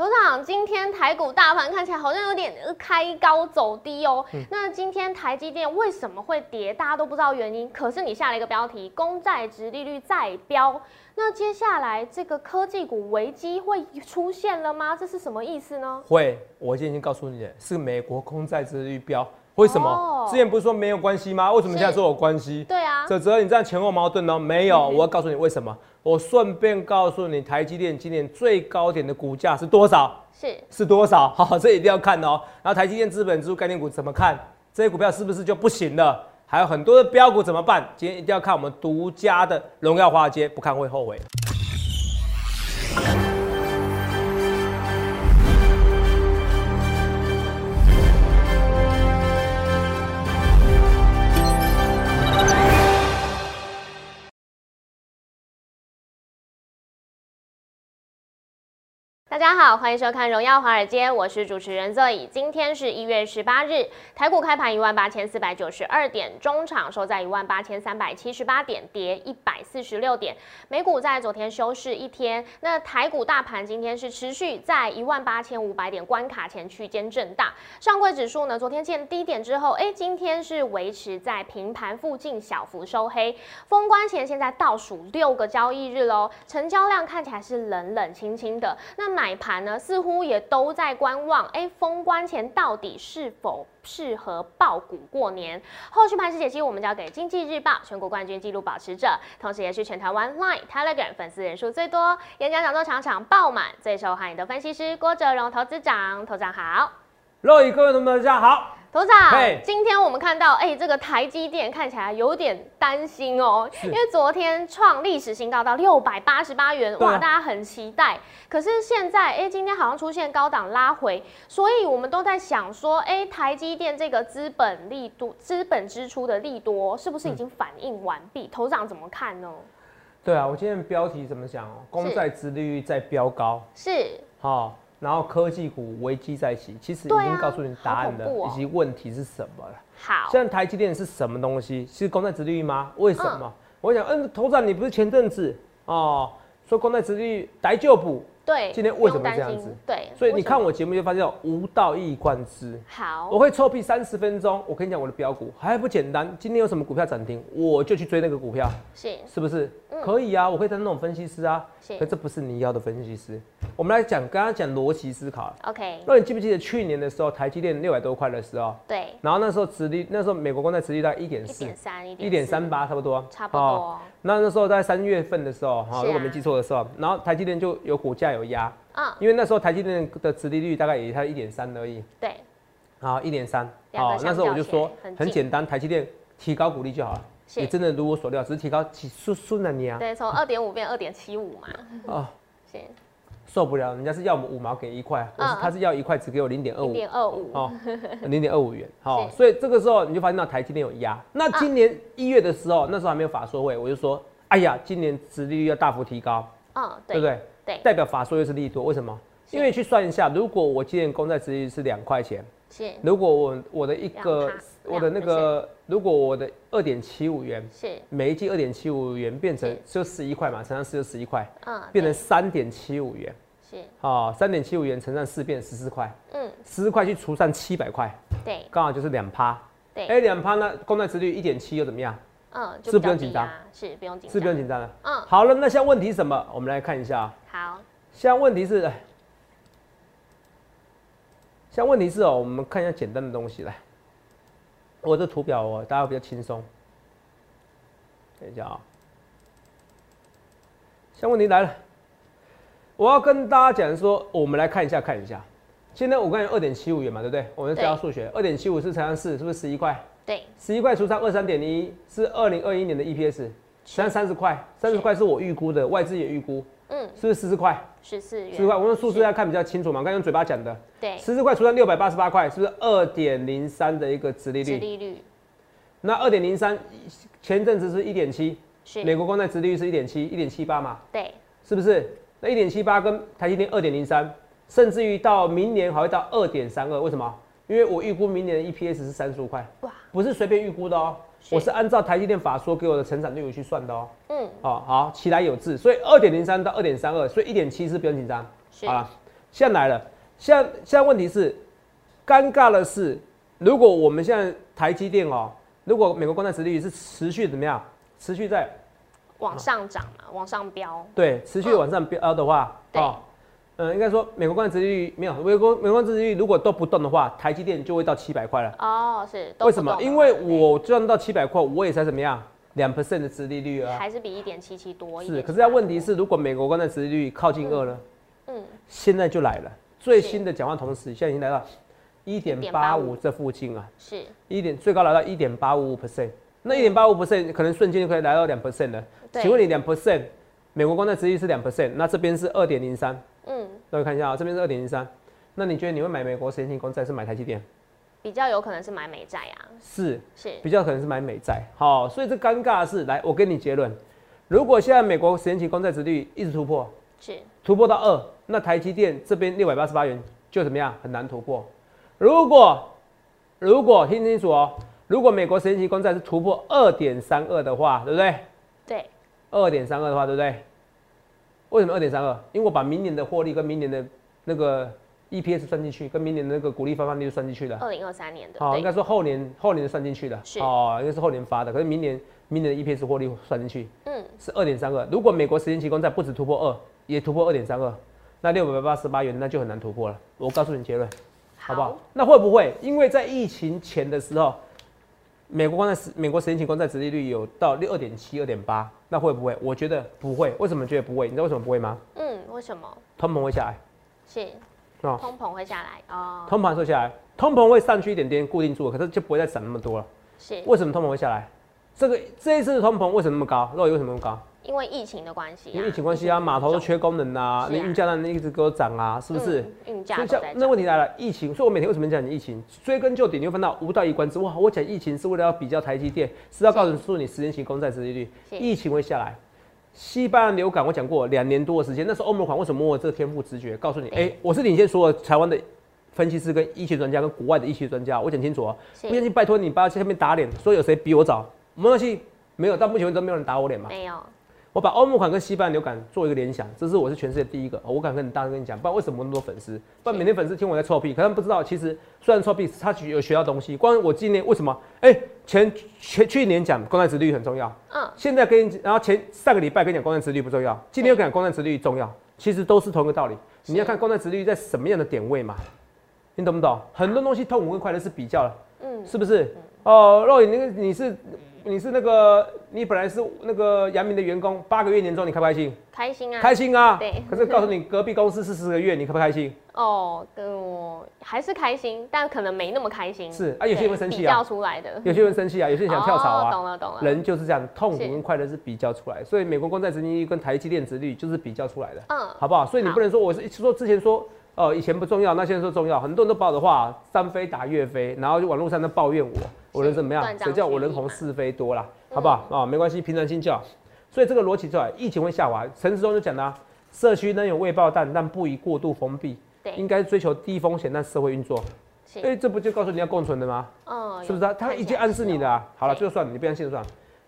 头长，今天台股大盘看起来好像有点开高走低哦。那今天台积电为什么会跌？大家都不知道原因。可是你下了一个标题，公债值利率再飙。那接下来这个科技股危机会出现了吗？这是什么意思呢？会，我今天已经告诉你了，是美国公债值利率飙。为什么？之前不是说没有关系吗？为什么现在说有关系？对啊。泽泽，你这样前后矛盾呢。没有，我要告诉你为什么。我顺便告诉你，台积电今年最高点的股价是多少？是是多少？好，这一定要看哦。然后台积电资本支出概念股怎么看？这些股票是不是就不行了？还有很多的标股怎么办？今天一定要看我们独家的荣耀华尔街，不看会后悔。大家好，欢迎收看《荣耀华尔街》，我是主持人 Zoe。今天是一月十八日，台股开盘一万八千四百九十二点，中场收在一万八千三百七十八点，跌一百四十六点。美股在昨天休市一天，那台股大盘今天是持续在一万八千五百点关卡前区间震荡。上柜指数呢，昨天见低点之后，哎，今天是维持在平盘附近小幅收黑。封关前现在倒数六个交易日喽，成交量看起来是冷冷清清的。那么买盘呢，似乎也都在观望。哎，封关前到底是否适合爆股过年？后续盘势解析，我们交给经济日报全国冠军纪录保持者，同时也是全台湾 Line、Telegram 粉丝人数最多、演讲讲座场场爆满、最受欢迎的分析师郭哲荣投资长。投长好，各位各位同学大家好。头长，今天我们看到，哎，这个台积电看起来有点担心哦，因为昨天创历史新高到六百八十八元，哇，大家很期待。可是现在，哎，今天好像出现高档拉回，所以我们都在想说，哎，台积电这个资本利多、资本支出的利多，是不是已经反应完毕？头长怎么看呢？对啊，我今天标题怎么讲哦？公债殖利率在飙高，是好。然后科技股危机在起，其实已经告诉你答案了，以及问题是什么了。好，现在台积电是什么东西？是公债殖利率吗？为什么？我想，嗯，头长，你不是前阵子哦说公债殖利率逮就补？对，今天为什么这样子？对，所以你看我节目就发现无道一以贯之。好，我会臭屁三十分钟。我跟你讲我的标股还不简单。今天有什么股票涨停，我就去追那个股票。是，是不是？可以啊，我可以当那种分析师啊。是，可这不是你要的分析师。我们来讲，刚刚讲逻辑思考。OK。那你记不记得去年的时候，台积电六百多块的时候？对。然后那时候殖利，那时候美国公债殖利率一点四，一点三，一点三八，差不多。差不多。那那时候在三月份的时候，哈，如果没记错的时候，然后台积电就有股价有压。啊，因为那时候台积电的殖利率大概也才一点三而已。对，好，一点三。好，那时候我就说很简单，台积电提高股利就好了。也真的如我所料，只是提高几顺顺了你啊。对，从二点五变二点七五嘛。哦，行。受不了，人家是要我们五毛给一块，他是要一块只给我零点二五。零点二五。哦，零点二五元。好，所以这个时候你就发现到台积电有压。那今年一月的时候，那时候还没有法说会，我就说，哎呀，今年殖利率要大幅提高。嗯，对不对？代表法说又是利多，为什么？因为去算一下，如果我今年公债殖利率是两块钱，是。如果我我的一个我的那个，如果我的二点七五元，是。每一季二点七五元变成就十一块嘛，乘上四就十一块，嗯，变成三点七五元，是。啊，三点七五元乘上四变十四块，嗯，十四块去除上七百块，对，刚好就是两趴，对。哎，两趴呢，公债殖率一点七又怎么样？嗯，是不用紧张，是不用紧张，是不用紧张了。嗯，好了，那现在问题是什么？我们来看一下。好，现在问题是，现在问题是哦，我们看一下简单的东西来。我的图表哦，大家比较轻松。等一下啊，现在问题来了，我要跟大家讲说，我们来看一下，看一下。现在我刚才二点七五元嘛，对不对？我们教数学，二点七五是乘上四，是不是十一块？对，十一块除上二三点零一，是二零二一年的 EPS，实际上三十块，三十块是我预估的，外资也预估，嗯，是不是十四块？十四元，十四块，我用数字要看比较清楚嘛，刚用嘴巴讲的，对，十四块除上六百八十八块，是不是二点零三的一个殖利率？殖利率，那二点零三，前阵子是一点七，是。美国公债殖利率是一点七，一点七八嘛，对，是不是？那一点七八跟台积电二点零三，甚至于到明年还会到二点三二，为什么？因为我预估明年的 EPS 是三十五块，哇，不是随便预估的哦，我是。按照台积电法说给我的成长率去算的哦，嗯，哦好，起来有字，所以二点零三到二点三二，所以一点七是不用紧张，好了，现在来了，现在现在问题是，尴尬的是，如果我们现在台积电哦，如果美国公债殖利率是持续怎么样，持续在往上涨嘛，往上飙，对，持续往上飙的话，哦，嗯，应该说美国官利率没有，美国美国殖利率如果都不动的话，台积电就会到七百块了。哦，是，为什么？因为我赚到七百块，我也才怎么样？两 percent 的殖利率啊，还是比一点七七多。是，可是要问题是，如果美国官债殖利率靠近二呢？嗯，现在就来了，最新的讲话同时，现在已经来到一点八五这附近啊，是，一点最高来到一点八五五 percent，那一点八五 percent 可能瞬间就可以来到两 percent 了。请问你两 percent，美国官债殖利率是两 percent，那这边是二点零三，嗯，各位看一下啊，这边是二点零三，那你觉得你会买美国十年期公债是买台积电？比较有可能是买美债啊，是是，比较可能是买美债。好，所以这尴尬的是，来，我给你结论：如果现在美国十年期公债值率一直突破，是突破到二，那台积电这边六百八十八元就怎么样？很难突破。如果如果听清楚哦，如果美国十年期公债是突破二点三二的话，对不对？对，二点三二的话，对不对？为什么二点三二？因为我把明年的获利跟明年的那个。EPS 算进去，跟明年的那个股利发放率算进去了。二零二三年的，好，应该说后年后年的算进去了。是哦，应该是后年发的，可是明年明年的 EPS 获利算进去，嗯，是二点三二。如果美国十年期公债不止突破二，也突破二点三二，那六百八十八元那就很难突破了。我告诉你结论，好不好？那会不会因为在疫情前的时候，美国公债十美国十年期公债殖利率有到六二点七、二点八，那会不会？我觉得不会。为什么觉得不会？你知道为什么不会吗？嗯，为什么？通膨会下来。是。通膨会下来哦，通膨会下来，通膨会上去一点点，固定住，可是就不会再涨那么多了。是，为什么通膨会下来？这个这一次的通膨为什么那么高？肉为什么那么高？因为疫情的关系。因为疫情关系啊，码头都缺工人呐，你运价那一直给我涨啊，是不是？运价那问题来了，疫情，所以我每天为什么讲你疫情？追根究底，你会分到五到一关之。哇，我讲疫情是为了要比较台积电，是要告诉你十年期公债收益率，疫情会下来。西班牙流感我讲过两年多的时间，那时候欧盟款为什么我这个天赋直觉告诉你？哎，我是领先所有台湾的分析师跟医学专家跟国外的医学专家，我讲清楚啊。不相信拜托你不要在下面打脸，说有谁比我早？没关系，没有，到目前为止都没有人打我脸嘛。没有。我把欧姆款跟西班牙流感做一个联想，这是我是全世界第一个，我敢跟你大声跟你讲，不然为什么那么多粉丝？不然每天粉丝听我在臭屁，可他们不知道，其实虽然臭屁，他有学到东西。光我今年为什么？哎，前前去年讲公债值率很重要，嗯，现在跟你，然后前上个礼拜跟你讲公债值率不重要，今天又讲公债值率重要，其实都是同一个道理。你要看公债值率在什么样的点位嘛？你懂不懂？很多东西痛苦跟快乐是比较的，嗯，是不是？哦，肉眼那个你是。你是那个，你本来是那个阳明的员工，八个月年终，你开不开心？开心啊！开心啊！对。可是告诉你，隔壁公司是十个月，你开不开心？哦，跟我还是开心，但可能没那么开心。是啊，有些人会生气啊。比较出来的。有些人生气啊，有些人想跳槽啊。懂了懂了。人就是这样，痛苦跟快乐是比较出来，所以美国公债殖利率跟台积电殖率就是比较出来的。嗯。好不好？所以你不能说我是说之前说。哦，以前不重要，那现在说重要。很多人都把我的话三飞打岳飞，然后就网络上在抱怨我，我人怎么样？谁叫我人红是非多啦？好不好？啊，没关系，平常心就好。所以这个逻辑出来，疫情会下滑。陈时中就讲啦，社区呢有未爆弹，但不宜过度封闭。对，应该追求低风险但社会运作。哎，这不就告诉你要共存的吗？嗯，是不是？啊他已经暗示你的。好了，就算了，你不相信就算。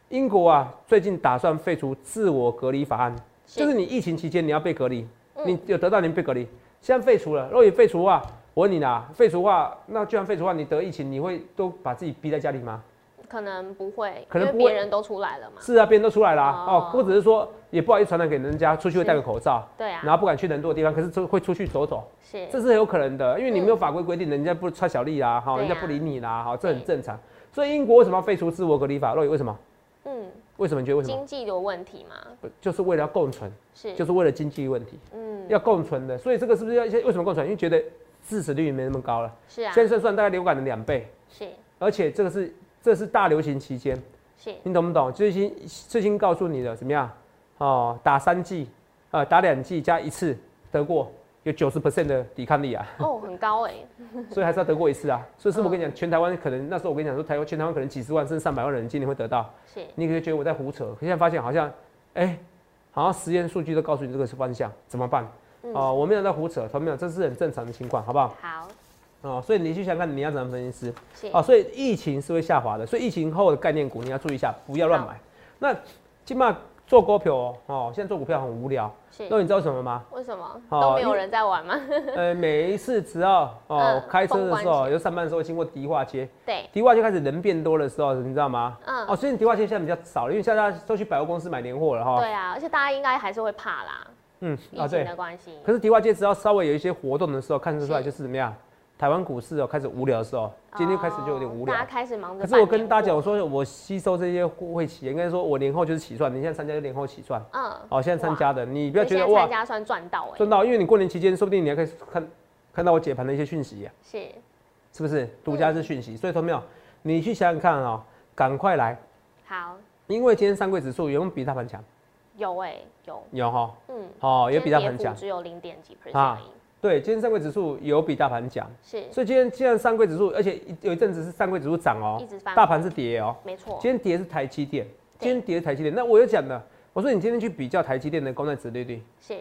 英国啊，最近打算废除自我隔离法案，就是你疫情期间你要被隔离，你有得到你被隔离。现在废除了，如果你废除的话，我问你啦，废除的话，那既然废除的话，你得疫情，你会都把自己逼在家里吗？可能不会，可能别人都出来了嘛。是啊，别人都出来了哦，或者是说也不好意思传染给人家，出去会戴个口罩。对啊。然后不敢去人多的地方，可是就会出去走走。是。这是很有可能的，因为你没有法规规定，人家不穿小丽啦，哈，人家不理你啦，哈，这很正常。所以英国为什么要废除自我隔离法？洛伊为什么？嗯。为什么？你觉得为什么？经济的问题嘛。就是为了要共存。是。就是为了经济问题。嗯。要共存的，所以这个是不是要为什么共存？因为觉得致死率没那么高了。是啊。现在算算大概流感的两倍。是。而且这个是这是大流行期间。是。你懂不懂？最新最新告诉你的怎么样？哦，打三剂，呃，打两剂加一次得过，有九十 percent 的抵抗力啊。哦，很高哎。所以还是要得过一次啊。所以是我跟你讲，全台湾可能那时候我跟你讲说，台湾全台湾可能几十万甚至上百万人今年会得到。是。你可能觉得我在胡扯，可现在发现好像，哎。好像实验数据都告诉你这个是方向，怎么办？哦，我没有在胡扯，同没有，这是很正常的情况，好不好？好。哦，所以你去想看你要怎么分析师。是。哦，所以疫情是会下滑的，所以疫情后的概念股你要注意一下，不要乱买。那起码做股票哦，哦，现在做股票很无聊。那你知道什么吗？为什么？都没有人在玩吗？呃，每一次只要哦开车的时候，有上班的时候经过迪化街，对，迪化街开始人变多的时候，你知道吗？嗯。哦，所以迪化街现在比较少了，因为现在大家都去百货公司买年货了哈。对啊，而且大家应该还是会怕啦。嗯，啊对的关系。可是迪化街只要稍微有一些活动的时候，看得出来就是怎么样？台湾股市哦开始无聊的时候，今天开始就有点无聊。大家开始忙着。可是我跟大家讲，我说我吸收这些互惠企业，应该说我年后就是起算。你现在参加就年后起算。嗯。哦，现在参加的，你不要觉得哇，参加算赚到哎。赚到，因为你过年期间，说不定你还可以看看到我解盘的一些讯息呀。是。是不是独家是讯息？所以，同没有？你去想想看啊，赶快来。好。因为今天三贵指数有没有比大盘强？有哎，有。有哈。嗯。哦，也比大盘强。只有零点几 percent。对，今天上柜指数有比大盘强，是，所以今天既然上柜指数，而且有一阵子是上柜指数涨哦，一直翻，大盘是跌哦，没错，今天跌是台积电，今天跌是台积电，那我有讲的，我说你今天去比较台积电的公债殖利率，是，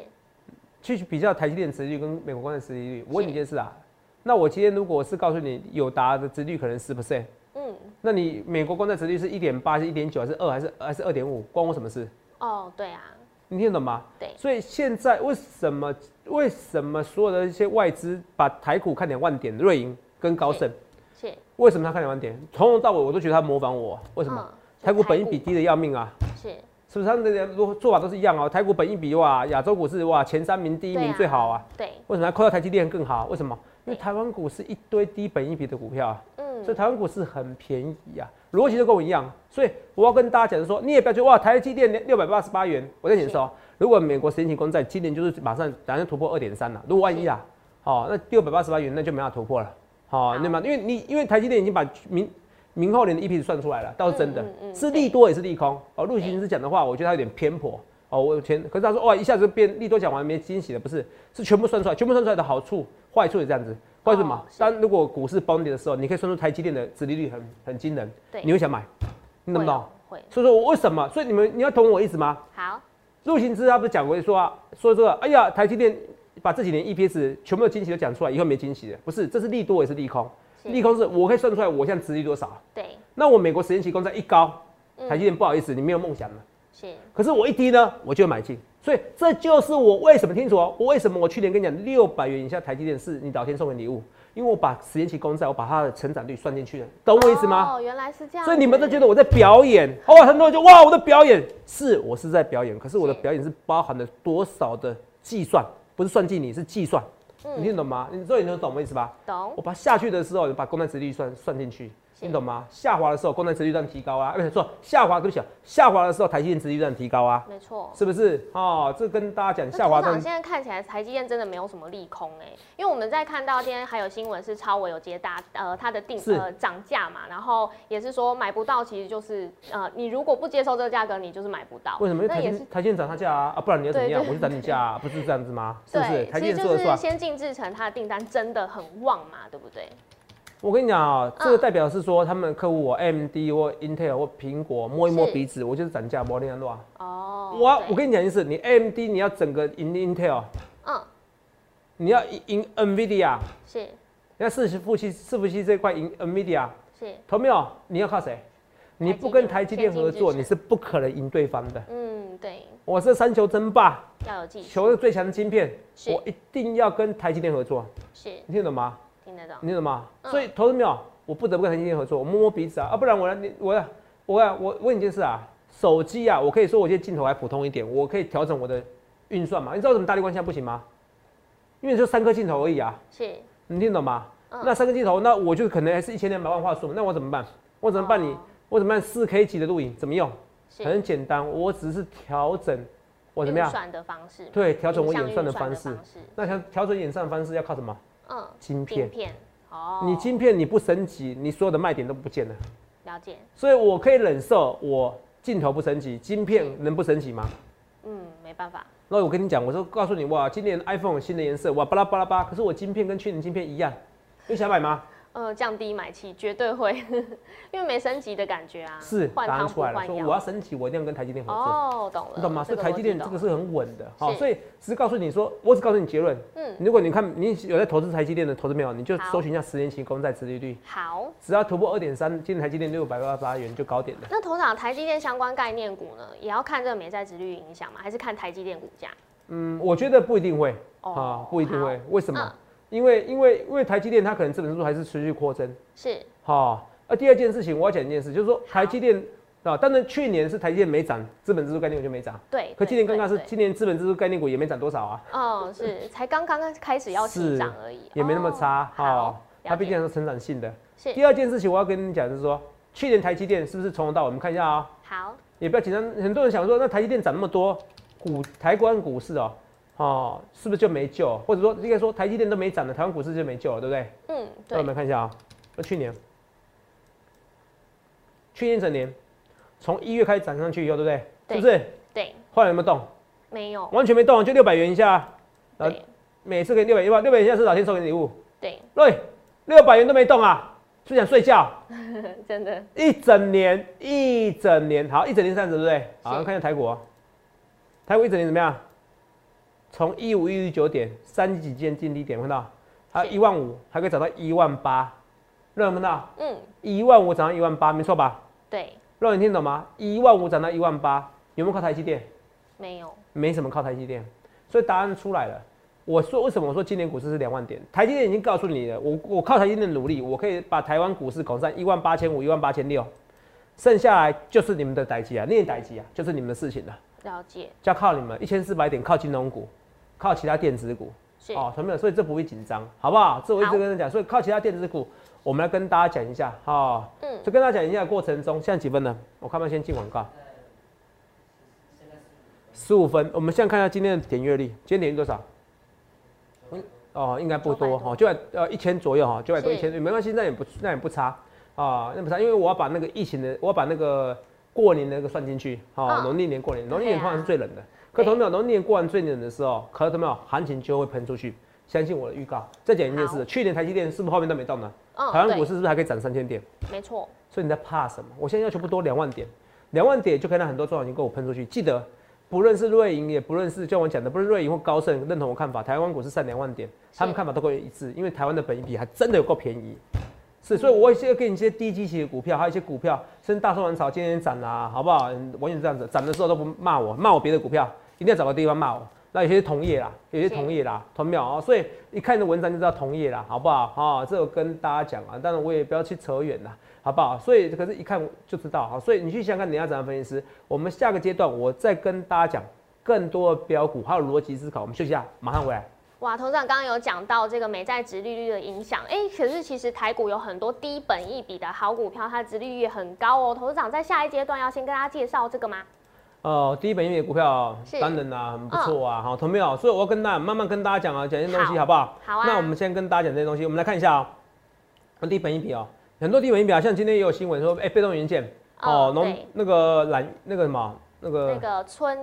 去比较台积电殖利率跟美国公债殖利率，我问你一件事啊，那我今天如果是告诉你友达的殖率可能十 percent，嗯，那你美国公债殖率是一点八，是一点九，还是二，还是还是二点五，关我什么事？哦，对啊。你听懂吗？对，所以现在为什么为什么所有的一些外资把台股看两万点，瑞银跟高盛，是为什么他看两万点？从头到尾我都觉得他模仿我，为什么？台股本益比低的要命啊，是是不是？他们的做做法都是一样哦。台股本益比哇，亚洲股市哇前三名第一名最好啊，对，为什么扣到台积电更好？为什么？因为台湾股是一堆低本益比的股票啊，嗯，所以台湾股市很便宜啊。逻辑就跟我一样，所以我要跟大家讲说，你也不要觉得哇，台积电六百八十八元，我再解释哦。如果美国十年期公债今年就是马上打算突破二点三了，如果万一啊，好，那六百八十八元那就没法突破了，好，那么？因为你因为台积电已经把明明后年的 EPS 算出来了，倒是真的，是利多也是利空。哦，陆行之讲的话，我觉得他有点偏颇。哦，我前可是他说哇，一下子变利多讲完没惊喜了，不是，是全部算出来，全部算出来的好处、坏处也这样子。为什么？当如果股市崩跌的时候，你可以算出台积电的殖利率很很惊人，对，你会想买，你懂不懂？会。所以说我为什么？所以你们你要懂我意思吗？好。陆行之他不是讲过说啊，说这个，哎呀，台积电把这几年 EPS 全部的惊喜都讲出来，以后没惊喜的，不是，这是利多也是利空。利空是我可以算出来我现在殖利率多少。对。那我美国十年期公债一高，台积电不好意思，你没有梦想了。是。可是我一低呢，我就买进。所以这就是我为什么清楚哦，我为什么我去年跟你讲六百元以下台积电是你老天送的礼物，因为我把时间期公债，我把它的成长率算进去了，懂我意思吗？哦，原来是这样。所以你们都觉得我在表演，哦，很多人就哇，我的表演是我是在表演，可是我的表演是包含了多少的计算，不是算计你，是计算，你听懂吗？你所以你能懂我意思吧？懂。我把下去的时候，把公债值率算算进去。你懂吗？下滑的时候，功能持续段提高啊，不是说下滑对不起，下滑的时候，台积电持续段提高啊，没错，是不是？哦，这跟大家讲，下滑。现在看起来台积电真的没有什么利空哎，因为我们在看到今天还有新闻是超微有接大呃它的定呃涨价嘛，然后也是说买不到，其实就是呃你如果不接受这个价格，你就是买不到。为什么？台积台积电涨它价啊，啊不然你要怎么样？我就涨你价，啊，不是这样子吗？是不是？台积电说的算。先进制程它的订单真的很旺嘛，对不对？我跟你讲啊，这个代表是说他们客户我 AMD 或 Intel 或苹果摸一摸鼻子，我就是涨价，摸那样乱哦。我我跟你讲一件事，你 AMD 你要整个赢 Intel，嗯，你要赢 NVIDIA，是，你要伺服器伺服器这块赢 NVIDIA，是，投没有？你要靠谁？你不跟台积电合作，你是不可能赢对方的。嗯，对。我是三球争霸，要有技术，求最强的晶片，我一定要跟台积电合作。是，你听懂吗？听得懂，你懂吗？所以投资没有，我不得不跟台积电合作，我摸摸鼻子啊，啊，不然我来，你我要我要我问你件事啊，手机啊，我可以说我现在镜头还普通一点，我可以调整我的运算嘛？你知道怎么大力光现在不行吗？因为就三颗镜头而已啊。是，你听懂吗？那三颗镜头，那我就可能还是一千两百万画素，那我怎么办？我怎么办？你我怎么办？四 K 级的录影怎么用？很简单，我只是调整我怎么样？算的方式。对，调整我演算的方式。那调调整演算的方式要靠什么？嗯，晶片，哦，你晶片你不升级，你所有的卖点都不见了。了解。所以我可以忍受我镜头不升级，晶片能不升级吗？嗯，没办法。那我跟你讲，我说告诉你哇，今年 iPhone 新的颜色哇巴拉巴拉巴，可是我晶片跟去年晶片一样，你想买吗？呃，降低买气绝对会，因为没升级的感觉啊。是，答案出来了，说我要升级，我一定要跟台积电合作。哦，懂了，你懂吗？所以台积电这个是很稳的，好，所以只是告诉你说，我只告诉你结论。嗯，如果你看你有在投资台积电的投资没有，你就搜寻一下十年期公债殖利率。好，只要突破二点三，今天台积电六百八十八元就高点了。那头场台积电相关概念股呢，也要看这个美债殖利率影响吗？还是看台积电股价？嗯，我觉得不一定会，啊，不一定会，为什么？因为因为因为台积电它可能资本支出还是持续扩增，是好。那第二件事情我要讲一件事，就是说台积电啊，当然去年是台积电没涨，资本支出概念股就没涨。对。可今年刚刚是今年资本支出概念股也没涨多少啊。哦，是才刚刚开始要起涨而已，也没那么差。好，它毕竟是成长性的。是。第二件事情我要跟你讲就是说，去年台积电是不是从头到尾我们看一下啊？好。也不要紧张，很多人想说那台积电涨那么多，股台湾股市哦。哦，是不是就没救？或者说应该说台积电都没涨了，台湾股市就没救了，对不对？嗯，对。那我们看一下啊，那去年，去年整年，从一月开始涨上去以后，对不对？是不是？对。后来有没有动？没有，完全没动，就六百元以下。对。每次给六百元，六百元以下是老天送给你礼物。对。对，六百元都没动啊，是想睡觉？真的。一整年，一整年，好，一整年这样子，对不对？好，看一下台股，台股一整年怎么样？从一五一九点三几件近低点看到，还有一万五，还可以涨到一万八，认不到？嗯，一万五涨到一万八，没错吧？对，肉你听懂吗？一万五涨到一万八，有没有靠台积电？没有，没什么靠台积电，所以答案出来了。我说为什么我说今年股市是两万点？台积电已经告诉你了，我我靠台积电的努力，我可以把台湾股市拱上一万八千五、一万八千六，剩下来就是你们的代机啊，那代机啊，就是你们的事情了。了解，就要靠你们一千四百点靠金融股。靠其他电子股，哦，同没有？所以这不会紧张，好不好？这我一直跟人讲，所以靠其他电子股，我们来跟大家讲一下，哈，嗯，就跟大家讲一下过程中，现在几分呢？我看不先进广告，十五分。我们现在看一下今天的点阅率，今天点阅多少？嗯，哦，应该不多哈，就在呃一千左右哈，九百多一千，没关系，那也不那也不差啊，那不差，因为我要把那个疫情的，我要把那个过年的那个算进去，好，农历年过年，农历年通常是最冷的。可同没有，农年过完最冷的时候，可同没有，行情就会喷出去。相信我的预告。再讲一件事，去年台积电是不是后面都没动呢？台湾股市是不是还可以涨三千点？没错。所以你在怕什么？我现在要求不多，两万点，两万点就可以让很多中小型给我喷出去。记得，不论是瑞银，也不论是就我讲的，不是瑞银或高盛认同我看法，台湾股市上两万点，他们看法都会一致，因为台湾的本益比还真的有够便宜。是，所以我现在给你一些低基期的股票，还有一些股票，甚至大宋王朝今天涨了，好不好？完全这样子，涨的时候都不骂我，骂我别的股票。一定要找个地方骂我。那有些同业啦，有些同业啦，同秒啊，所以一看这文章就知道同业啦，好不好？哈，这我跟大家讲啊，但是我也不要去扯远了，好不好？所以可是一看就知道，哈，所以你去想看，你要怎样分析师？我们下个阶段我再跟大家讲更多的标股，还有逻辑思考。我们休息一下，马上回来。哇，董事长刚刚有讲到这个美债值利率的影响，哎，可是其实台股有很多低本益比的好股票，它的值利率也很高哦。董事长在下一阶段要先跟大家介绍这个吗？哦，第一本因为股票当然啦，很不错啊，好，同没有？所以我要跟大家慢慢跟大家讲啊，讲一些东西，好不好？好啊。那我们先跟大家讲这些东西，我们来看一下啊。第一本一笔哦，很多第一本一笔啊，像今天也有新闻说，哎，被动元件哦，农那个蓝那个什么那个那个村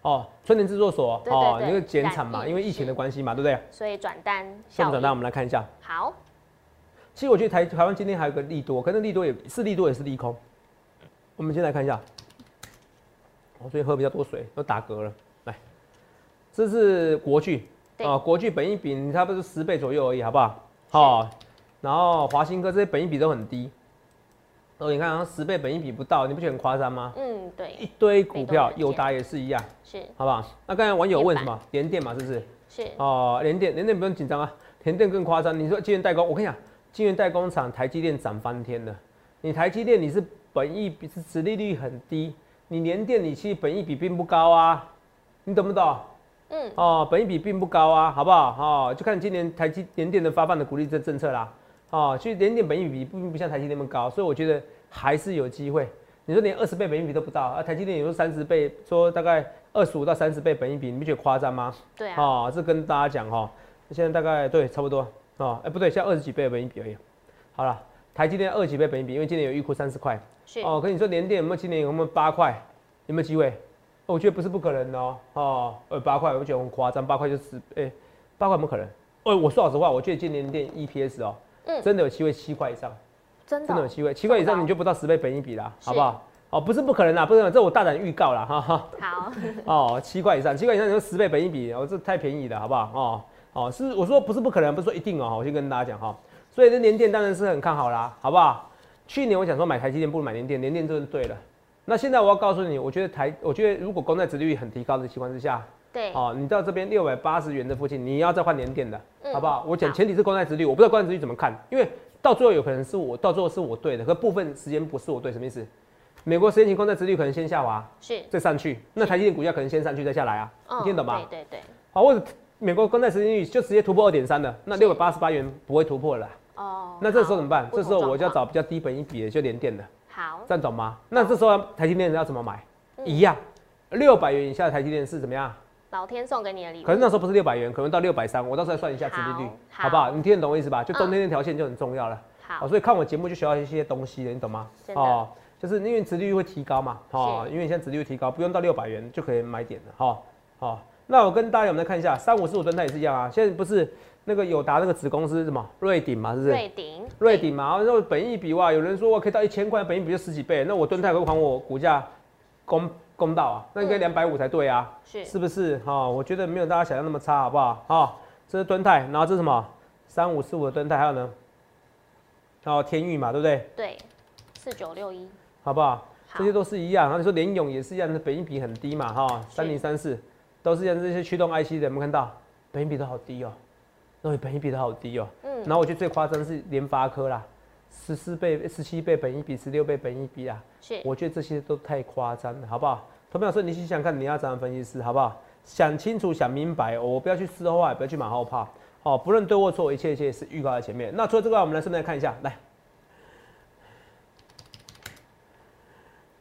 哦，春田制作所哦，那个减产嘛，因为疫情的关系嘛，对不对？所以转单。什么转单？我们来看一下。好。其实我觉得台台湾今天还有个利多，可能利多也是利多也是利空。我们先来看一下。我最近喝比较多水，都打嗝了。来，这是国巨啊，国巨本一比差不多十倍左右而已，好不好？好，然后华兴科这些本一比都很低。哦，你看，十倍本一比不到，你不觉得很夸张吗？嗯，对。一堆股票，友达也是一样，是，好不好？那刚才网友问什么？联电嘛，是不是？是。哦，联电，联电不用紧张啊，联电更夸张。你说晶圆代工，我跟你讲，晶圆代工厂台积电涨翻天了。你台积电你是本益比是殖利率很低。你年电你其实本益比并不高啊，你懂不懂？嗯，哦，本益比并不高啊，好不好？哦，就看今年台积年电的发放的鼓励政政策啦。哦，其实年电本益比并不像台积电那么高，所以我觉得还是有机会。你说连二十倍本益比都不到，啊，台积电有说三十倍，说大概二十五到三十倍本益比，你不觉得夸张吗？对啊。哦，这跟大家讲哈，现在大概对差不多哦，哎不对，现在二十几倍本益比而已。好了，台积电二十几倍本益比，因为今年有预估三十块。哦，跟你说，联电有没有今年有没有八块？有没有机会？我觉得不是不可能哦。哦，呃，八块，我觉得很夸张，八块就是，哎，八块怎么可能？哦，我说老实话，我觉得今年电 EPS 哦，嗯，真的有机会七块以上，真的真的有机会，七块以上你就不到十倍本一比啦，好不好？哦，不是不可能啦，不是，这我大胆预告啦，哈哈。好。哦，七块以上，七块以上你就十倍本一比，哦，这太便宜了，好不好？哦，哦，是我说不是不可能，不是说一定哦，我先跟大家讲哈。所以这年电当然是很看好啦，好不好？去年我想说买台积电不如买联电，联电就是对了。那现在我要告诉你，我觉得台，我觉得如果公债殖利率很提高的情况之下，对，哦，你到这边六百八十元的附近，你要再换联电的，好不好？我讲前提是公债殖利率，我不知道公债殖利率怎么看，因为到最后有可能是我到最后是我对的，可部分时间不是我对，什么意思？美国十年期公债殖利率可能先下滑，是再上去，那台积电股价可能先上去再下来啊，你听懂吗？对对对。好，或者美国公债殖利率就直接突破二点三了，那六百八十八元不会突破了。哦。那这时候怎么办？这时候我就要找比较低本一比的，就连电的。好。这样懂吗？那这时候台积电要怎么买？一样，六百元以下的台积电是怎么样？老天送给你的礼物。可是那时候不是六百元，可能到六百三，我到时候算一下殖利率，好不好？你听得懂我意思吧？就中间那条线就很重要了。好。所以看我节目就学到一些东西了，你懂吗？哦。就是因为殖利率会提高嘛，哦，因为现在殖利率提高，不用到六百元就可以买点了，哈，好，那我跟大家我们来看一下，三五四五吨它也是一样啊，现在不是那个友达那个子公司什么瑞鼎嘛，是不是？瑞鼎，瑞鼎嘛，然后本益比哇，有人说我可以到一千块，本益比就十几倍，那我敦泰会还我股价公公道啊？那应该两百五才对啊，是是不是？哈，我觉得没有大家想象那么差，好不好？哈，这是吨泰，然后这是什么？三五四五的吨泰，还有呢？哦，天域嘛，对不对？对，四九六一，好不好？这些都是一样，然后你说联勇也是一样，的，本益比很低嘛，哈，三零三四都是一样，这些驱动 IC 的，有没有看到？本益比都好低哦，那本益比都好低哦。嗯。然后我觉得最夸张是联发科啦，十四倍、十七倍本益比，十六倍本益比啊。是。我觉得这些都太夸张了，好不好？投票说你去想想看，你要怎样分析师，好不好？想清楚、想明白，我不要去事后啊，不要去马后炮。哦，不论对或错，一切一切是预告在前面。那除了这个，我们来顺便看一下，来。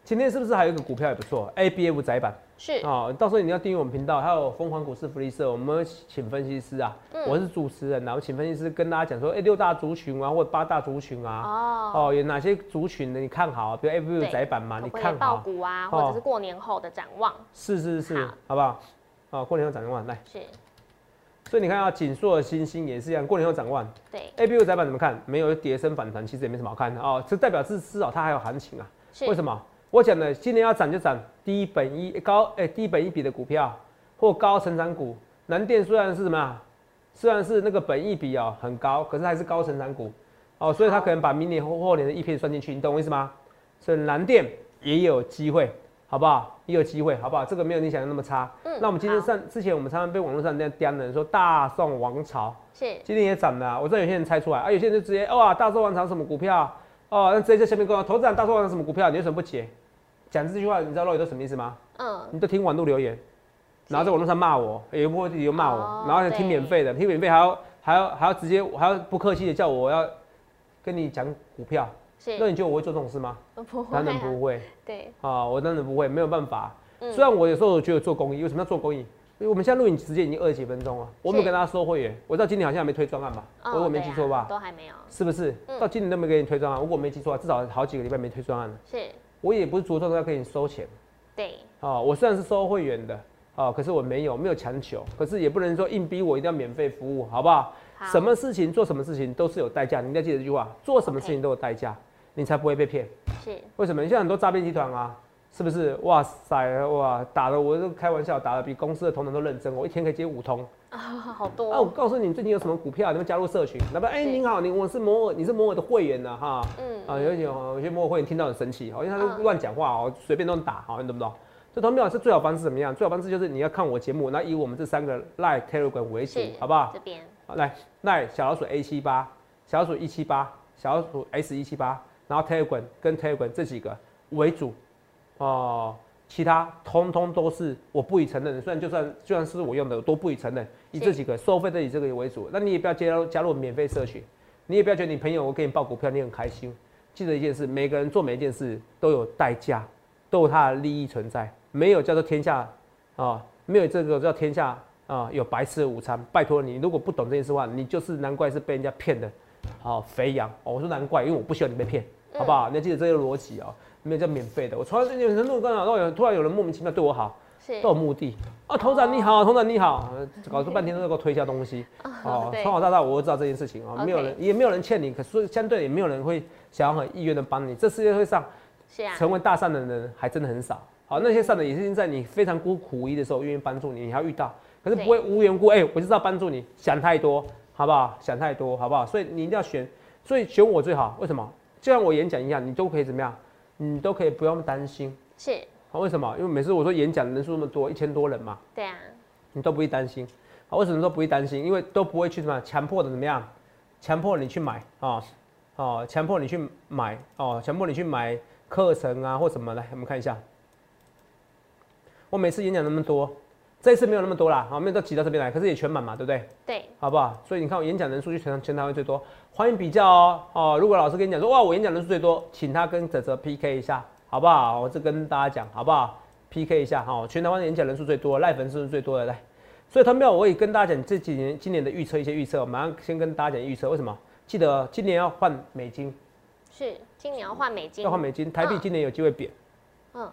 今天是不是还有一个股票也不错？A B F 窄板是啊，到时候你要订阅我们频道，还有疯狂股市福利社，我们请分析师啊，我是主持人，然后请分析师跟大家讲说，哎，六大族群啊，或者八大族群啊，哦哦，有哪些族群呢你看好？比如 A B F 窄板嘛，你看好？爆股啊，或者是过年后的展望？是是是，好不好？啊，过年后展望来。是。所以你看啊，锦硕的星星也是一样，过年后展望。对。A B F 窄板怎么看？没有跌升反弹，其实也没什么好看的哦，这代表至至少它还有行情啊。为什么？我讲的，今年要涨就涨低本一高哎低本一比的股票，或高成长股。南电虽然是什么，虽然是那个本一比哦很高，可是还是高成长股哦，所以它可能把明年或后年的一片算进去，你懂我意思吗？所以南电也有机会，好不好？也有机会，好不好？这个没有你想的那么差。嗯。那我们今天上之前我们常常被网络上那样刁人说大宋王朝是今天也涨了，我知道有些人猜出来啊，有些人就直接哇大宋王朝什么股票？哦，那直接在下面跟我投资人大说是什么股票？你为什么不解？讲这句话，你知道漏雨都什么意思吗？嗯，你都听网络留言，然后在网络上骂我，有波又骂我，然后听免费的，听免费还要还要还要直接还要不客气的叫我要跟你讲股票，那你觉得我会做这种事吗？不会，当然不会。对，啊，我当然不会，没有办法。虽然我有时候觉得做公益，为什么要做公益？我们现在录影时间已经二十几分钟了，我没有跟大家收会员。我知道今年好像还没推专案吧？如果没记错吧？都还没有。是不是？到今年都没给你推专案。如果没记错，至少好几个礼拜没推专案了。是。我也不是着重要给你收钱。对。哦，我虽然是收会员的，哦，可是我没有没有强求，可是也不能说硬逼我一定要免费服务，好不好？好。什么事情做什么事情都是有代价，你一定要记得这句话：做什么事情都有代价，你才不会被骗。是。为什么？现在很多诈骗集团啊。是不是？哇塞，哇，打的我都开玩笑，打的比公司的同仁都认真。我一天可以接五通啊，好多。啊，我告诉你，最近有什么股票，你们加入社群。那么，哎，您好，你我是摩尔，你是摩尔的会员呢，哈。嗯。啊，有些有些摩尔会员听到很生气，好因为他乱讲话哦，随便乱打，好，你懂不懂？这投票是最好方式怎么样？最好方式就是你要看我节目，那以我们这三个 Line Telegram 为主，好不好？这边。好，来，Line 小老鼠 A 七八，小老鼠一七八，小老鼠 S 一七八，然后 Telegram 跟 Telegram 这几个为主，哦。其他通通都是我不予承认的，虽然就算就算是我用的，都不予承认。以这几个收费的以这个为主，那你也不要加入加入免费社群，你也不要觉得你朋友我给你报股票你很开心。记得一件事，每个人做每一件事都有代价，都有他的利益存在，没有叫做天下啊，没有这个叫天下啊有白吃的午餐。拜托你，如果不懂这件事的话，你就是难怪是被人家骗的，好肥羊哦。我说难怪，因为我不希望你被骗，好不好？你要记得这个逻辑哦。没有叫免费的，我从来有人跟我讲，有突然有人莫名其妙对我好，都有目的啊。头长你好，头长你好，搞出 半天都在给我推销东西。哦，从小到大我都知道这件事情啊，没有人也没有人欠你，可是相对也没有人会想要很意愿的帮你。这世界会上，是啊，成为大善的人还真的很少。好，那些善的也是在你非常孤苦无依的时候愿意帮助你，你要遇到，可是不会无缘故哎，我就知道帮助你，想太多，好不好？想太多，好不好？所以你一定要选，所以选我最好。为什么？就像我演讲一样，你都可以怎么样？你都可以不用担心。是。啊，为什么？因为每次我说演讲人数那么多，一千多人嘛。对啊。你都不会担心。啊，为什么都不会担心？因为都不会去什么强迫的怎么样？强迫你去买啊，哦，强迫你去买哦，强迫你去买课程啊或什么？来，我们看一下。我每次演讲那么多，这一次没有那么多啦，好，没有都挤到这边来，可是也全满嘛，对不对？对。好不好？所以你看我演讲人数就全全台湾最多，欢迎比较哦。哦，如果老师跟你讲说哇，我演讲人数最多，请他跟泽泽 PK 一下。好不好？我这跟大家讲，好不好？PK 一下哈，全台湾演讲人数最多，赖粉丝是最多的，来。所以他们要我也跟大家讲这几年今年的预测一些预测，马上先跟大家讲预测。为什么？记得今年要换美金，是今年要换美金，要换美金，台币今年有机会贬。嗯，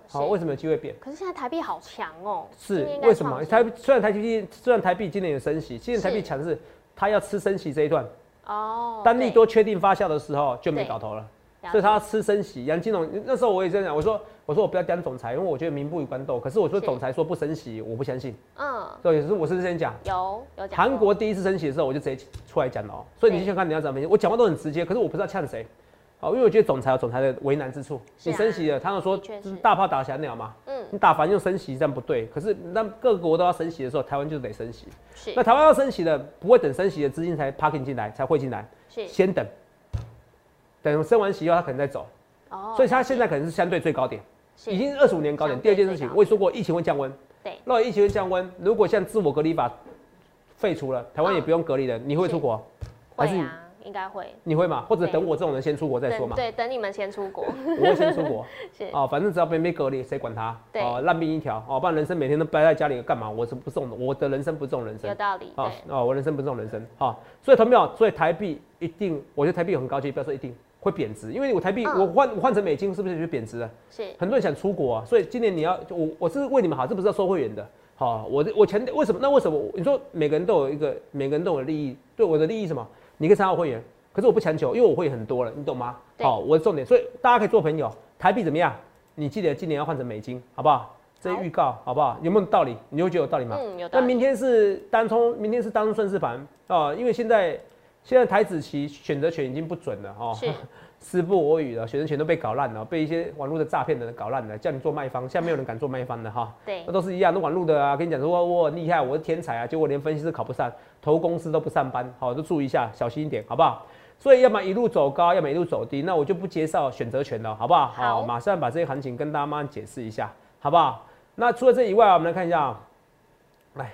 好，为什么有机会变？可是现在台币好强哦。是为什么？台虽然台币虽然台币今年有升息，今年台币强是它要吃升息这一段。哦。当利多确定发酵的时候，就没搞头了。所以他要吃升息，杨金龙那时候我也这样讲，我说我说我不要当总裁，因为我觉得民不与官斗。可是我说总裁说不升息，我不相信。嗯，对，是我是之前讲，有有讲。韩国第一次升息的时候，我就直接出来讲了哦。所以你先看你要怎么分析，我讲话都很直接，可是我不知道呛谁。好，因为我觉得总裁有总裁的为难之处。你升息了，他们说就是大炮打小鸟嘛。嗯。你打反用升息这样不对，可是那各国都要升息的时候，台湾就得升息。是。那台湾要升息的，不会等升息的资金才 parking 进来，才会进来。是。先等，等升完息以后，他可能再走。所以他现在可能是相对最高点，已经二十五年高点。第二件事情，我也说过，疫情会降温。对，那疫情会降温，如果像自我隔离法废除了，台湾也不用隔离了，你会出国？会啊，应该会。你会吗？或者等我这种人先出国再说嘛？对，等你们先出国。我会先出国。是哦，反正只要没被隔离，谁管他？对，烂命一条哦，不然人生每天都待在家里干嘛？我是不重，我的人生不重人生。有道理。哦哦，我人生不重人生。好，所以同没有？所以台币一定，我觉得台币很高级，不要说一定。会贬值，因为我台币我换我换成美金，是不是就贬值了？是，很多人想出国啊，所以今年你要我我是为你们好，这不是要收会员的。好，我我前为什么？那为什么？你说每个人都有一个，每个人都有利益，对我的利益什么？你可以参加会员，可是我不强求，因为我会很多了，你懂吗？好，我的重点，所以大家可以做朋友。台币怎么样？你记得今年要换成美金，好不好？这预告好不好？有没有道理？你会觉得有道理吗？嗯，有道理。那明天是单冲，明天是单冲顺势盘啊，因为现在现在台子期选择权已经不准了哦。是。私不我与了，学生全都被搞烂了，被一些网络的诈骗的人搞烂了，叫你做卖方，现在没有人敢做卖方的哈。对，那都是一样，那网络的啊，跟你讲说我厉害，我是天才啊，结果连分析师考不上，投公司都不上班，好，都注意一下，小心一点，好不好？所以要么一路走高，要么一路走低，那我就不介绍选择权了，好不好？好，马上把这些行情跟大家慢慢解释一下，好不好？那除了这以外，我们来看一下，来，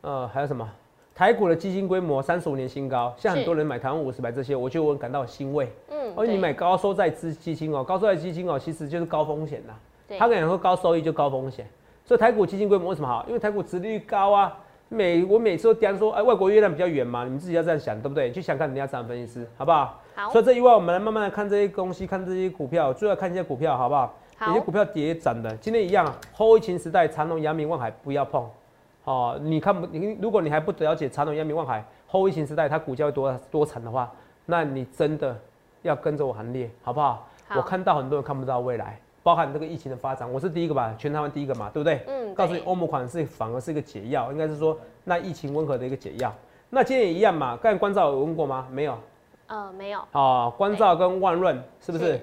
呃，还有什么？台股的基金规模三十五年新高，像很多人买台湾五十百这些，我就我感到欣慰。嗯，而你买高收债资基金哦，高收债基金哦，其实就是高风险的。他可能说高收益就高风险，所以台股基金规模为什么好？因为台股殖利率高啊。每我每次都讲说，哎，外国月亮比较圆嘛，你们自己要这样想，对不对？去想看人家怎样分析师，好不好？好。所以这一外，我们来慢慢的看这些东西，看这些股票，最后看一些股票，好不好？好。有些股票跌涨的，今天一样，后疫情时代，长隆、阳明、望海不要碰。哦，你看不你，如果你还不了解长隆、阳明、望海后疫情时代它股价会多多惨的话，那你真的要跟着我行列，好不好？我看到很多人看不到未来，包含这个疫情的发展，我是第一个吧，全台湾第一个嘛，对不对？嗯。告诉你，欧盟款是反而是一个解药，应该是说那疫情温和的一个解药。那今天也一样嘛，刚才关照有问过吗？没有。呃，没有。哦，关照跟万润是不是？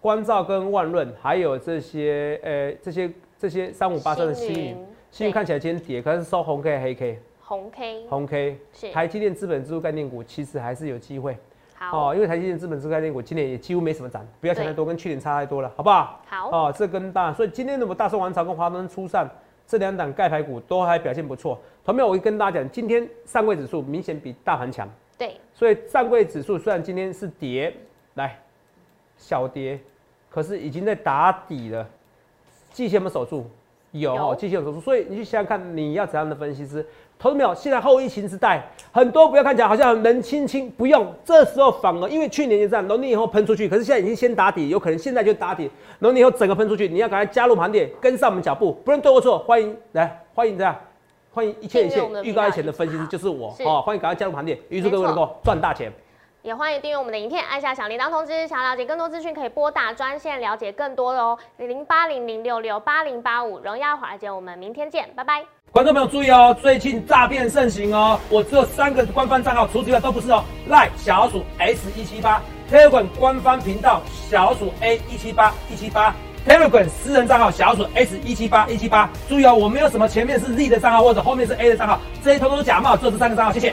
关照跟万润还有这些呃这些这些三五八三的新云。新闻看起来今天跌，可是收红 K 黑 K，红 K，红 K，是台积电资本支出概念股，其实还是有机会。好，哦，因为台积电资本支出概念股今年也几乎没什么涨，不要想太多，跟去年差太多了，好不好？好，哦，这跟大，所以今天的我大宋王朝跟华东初上这两档盖牌股都还表现不错。同样，我会跟大家讲，今天上柜指数明显比大盘强。对，所以上柜指数虽然今天是跌，来小跌，可是已经在打底了，季线我们守住。有哦，机器人手术。所以你去想想看，你要怎样的分析师？投资没有？现在后疫情时代，很多不要看起来好像冷清清，不用。这时候反而因为去年就这样，农年以后喷出去，可是现在已经先打底，有可能现在就打底，农年以后整个喷出去，你要赶快加入盘点，跟上我们脚步，不论对或错，欢迎来，欢迎这样，欢迎一切一切预告一前的分析师就是我哦，欢迎赶快加入盘点，预祝各位能够赚大钱。也欢迎订阅我们的影片，按下小铃铛通知。想了解更多资讯，可以拨打专线了解更多的哦，零八零零六六八零八五。荣耀华尔街，我们明天见，拜拜。观众朋友注意哦，最近诈骗盛行哦，我只有三个官方账号，除此之外都不是哦。赖小鼠 S 一七八，Telegram 官方频道小鼠 A 一七八一七八，Telegram 私人账号小鼠 S 一七八一七八。注意哦，我没有什么前面是 Z 的账号或者后面是 A 的账号，这些通通假冒，只有这三个账号，谢谢。